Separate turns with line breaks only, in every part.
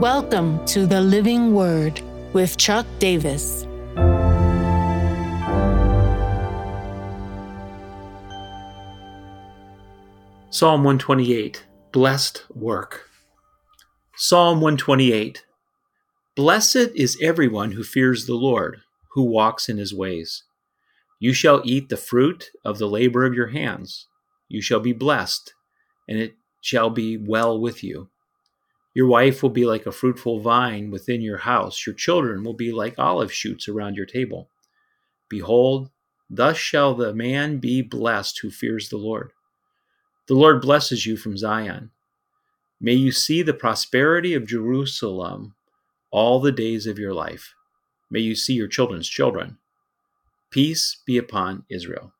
Welcome to the Living Word with Chuck Davis.
Psalm 128 Blessed Work. Psalm 128 Blessed is everyone who fears the Lord, who walks in his ways. You shall eat the fruit of the labor of your hands. You shall be blessed, and it shall be well with you. Your wife will be like a fruitful vine within your house. Your children will be like olive shoots around your table. Behold, thus shall the man be blessed who fears the Lord. The Lord blesses you from Zion. May you see the prosperity of Jerusalem all the days of your life. May you see your children's children. Peace be upon Israel.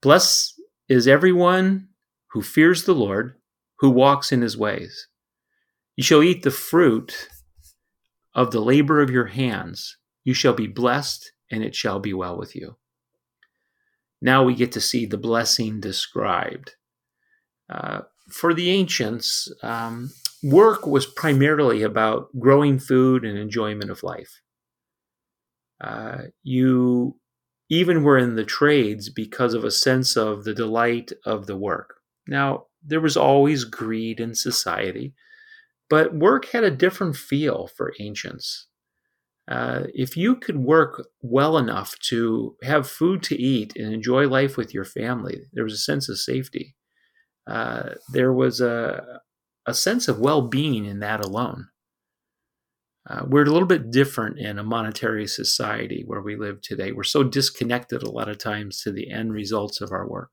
Blessed is everyone who fears the Lord, who walks in his ways. You shall eat the fruit of the labor of your hands. You shall be blessed, and it shall be well with you. Now we get to see the blessing described. Uh, for the ancients, um, work was primarily about growing food and enjoyment of life. Uh, you even were in the trades because of a sense of the delight of the work. Now, there was always greed in society, but work had a different feel for ancients. Uh, if you could work well enough to have food to eat and enjoy life with your family, there was a sense of safety. Uh, there was a, a sense of well being in that alone. Uh, we're a little bit different in a monetary society where we live today. We're so disconnected a lot of times to the end results of our work.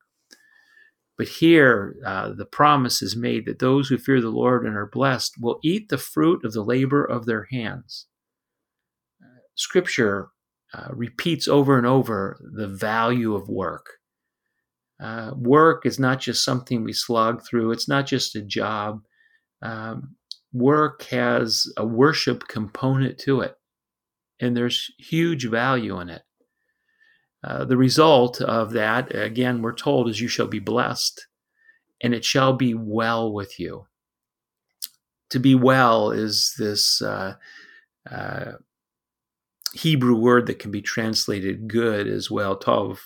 But here, uh, the promise is made that those who fear the Lord and are blessed will eat the fruit of the labor of their hands. Scripture uh, repeats over and over the value of work. Uh, work is not just something we slog through, it's not just a job. Um, work has a worship component to it, and there's huge value in it. Uh, the result of that, again, we're told, is you shall be blessed, and it shall be well with you. To be well is this uh, uh, Hebrew word that can be translated good as well, tov.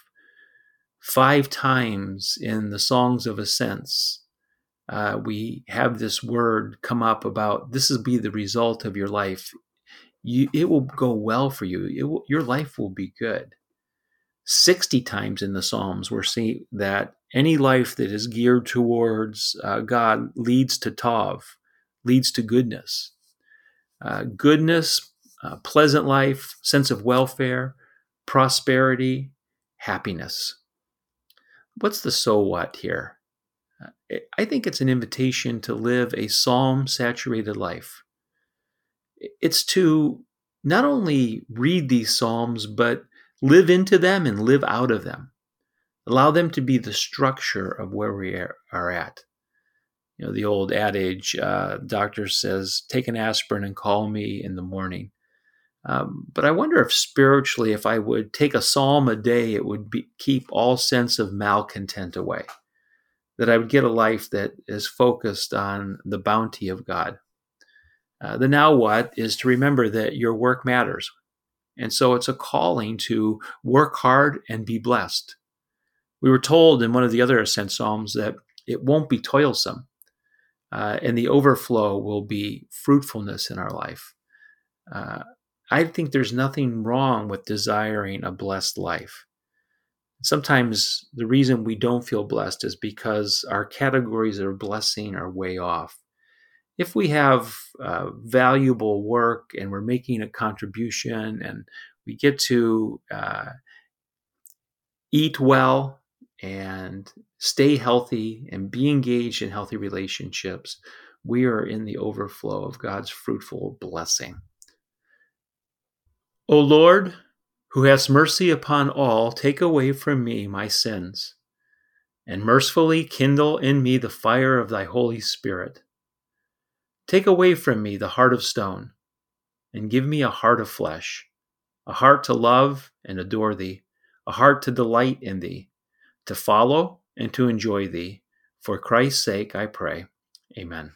Five times in the Songs of Ascents, uh, we have this word come up about this will be the result of your life. You, it will go well for you. Will, your life will be good. 60 times in the Psalms, we're seeing that any life that is geared towards uh, God leads to Tov, leads to goodness. Uh, goodness uh, pleasant life, sense of welfare, prosperity, happiness. What's the so what here? Uh, I think it's an invitation to live a psalm saturated life. It's to not only read these psalms, but live into them and live out of them. Allow them to be the structure of where we are at. You know, the old adage, uh, doctor says, take an aspirin and call me in the morning. Um, but I wonder if spiritually, if I would take a psalm a day, it would be, keep all sense of malcontent away. That I would get a life that is focused on the bounty of God. Uh, the now what is to remember that your work matters. And so it's a calling to work hard and be blessed. We were told in one of the other ascent psalms that it won't be toilsome, uh, and the overflow will be fruitfulness in our life. Uh, I think there's nothing wrong with desiring a blessed life. Sometimes the reason we don't feel blessed is because our categories of blessing are way off. If we have uh, valuable work and we're making a contribution and we get to uh, eat well and stay healthy and be engaged in healthy relationships, we are in the overflow of God's fruitful blessing. O Lord, who hast mercy upon all, take away from me my sins, and mercifully kindle in me the fire of thy Holy Spirit. Take away from me the heart of stone, and give me a heart of flesh, a heart to love and adore thee, a heart to delight in thee, to follow and to enjoy thee. For Christ's sake I pray. Amen.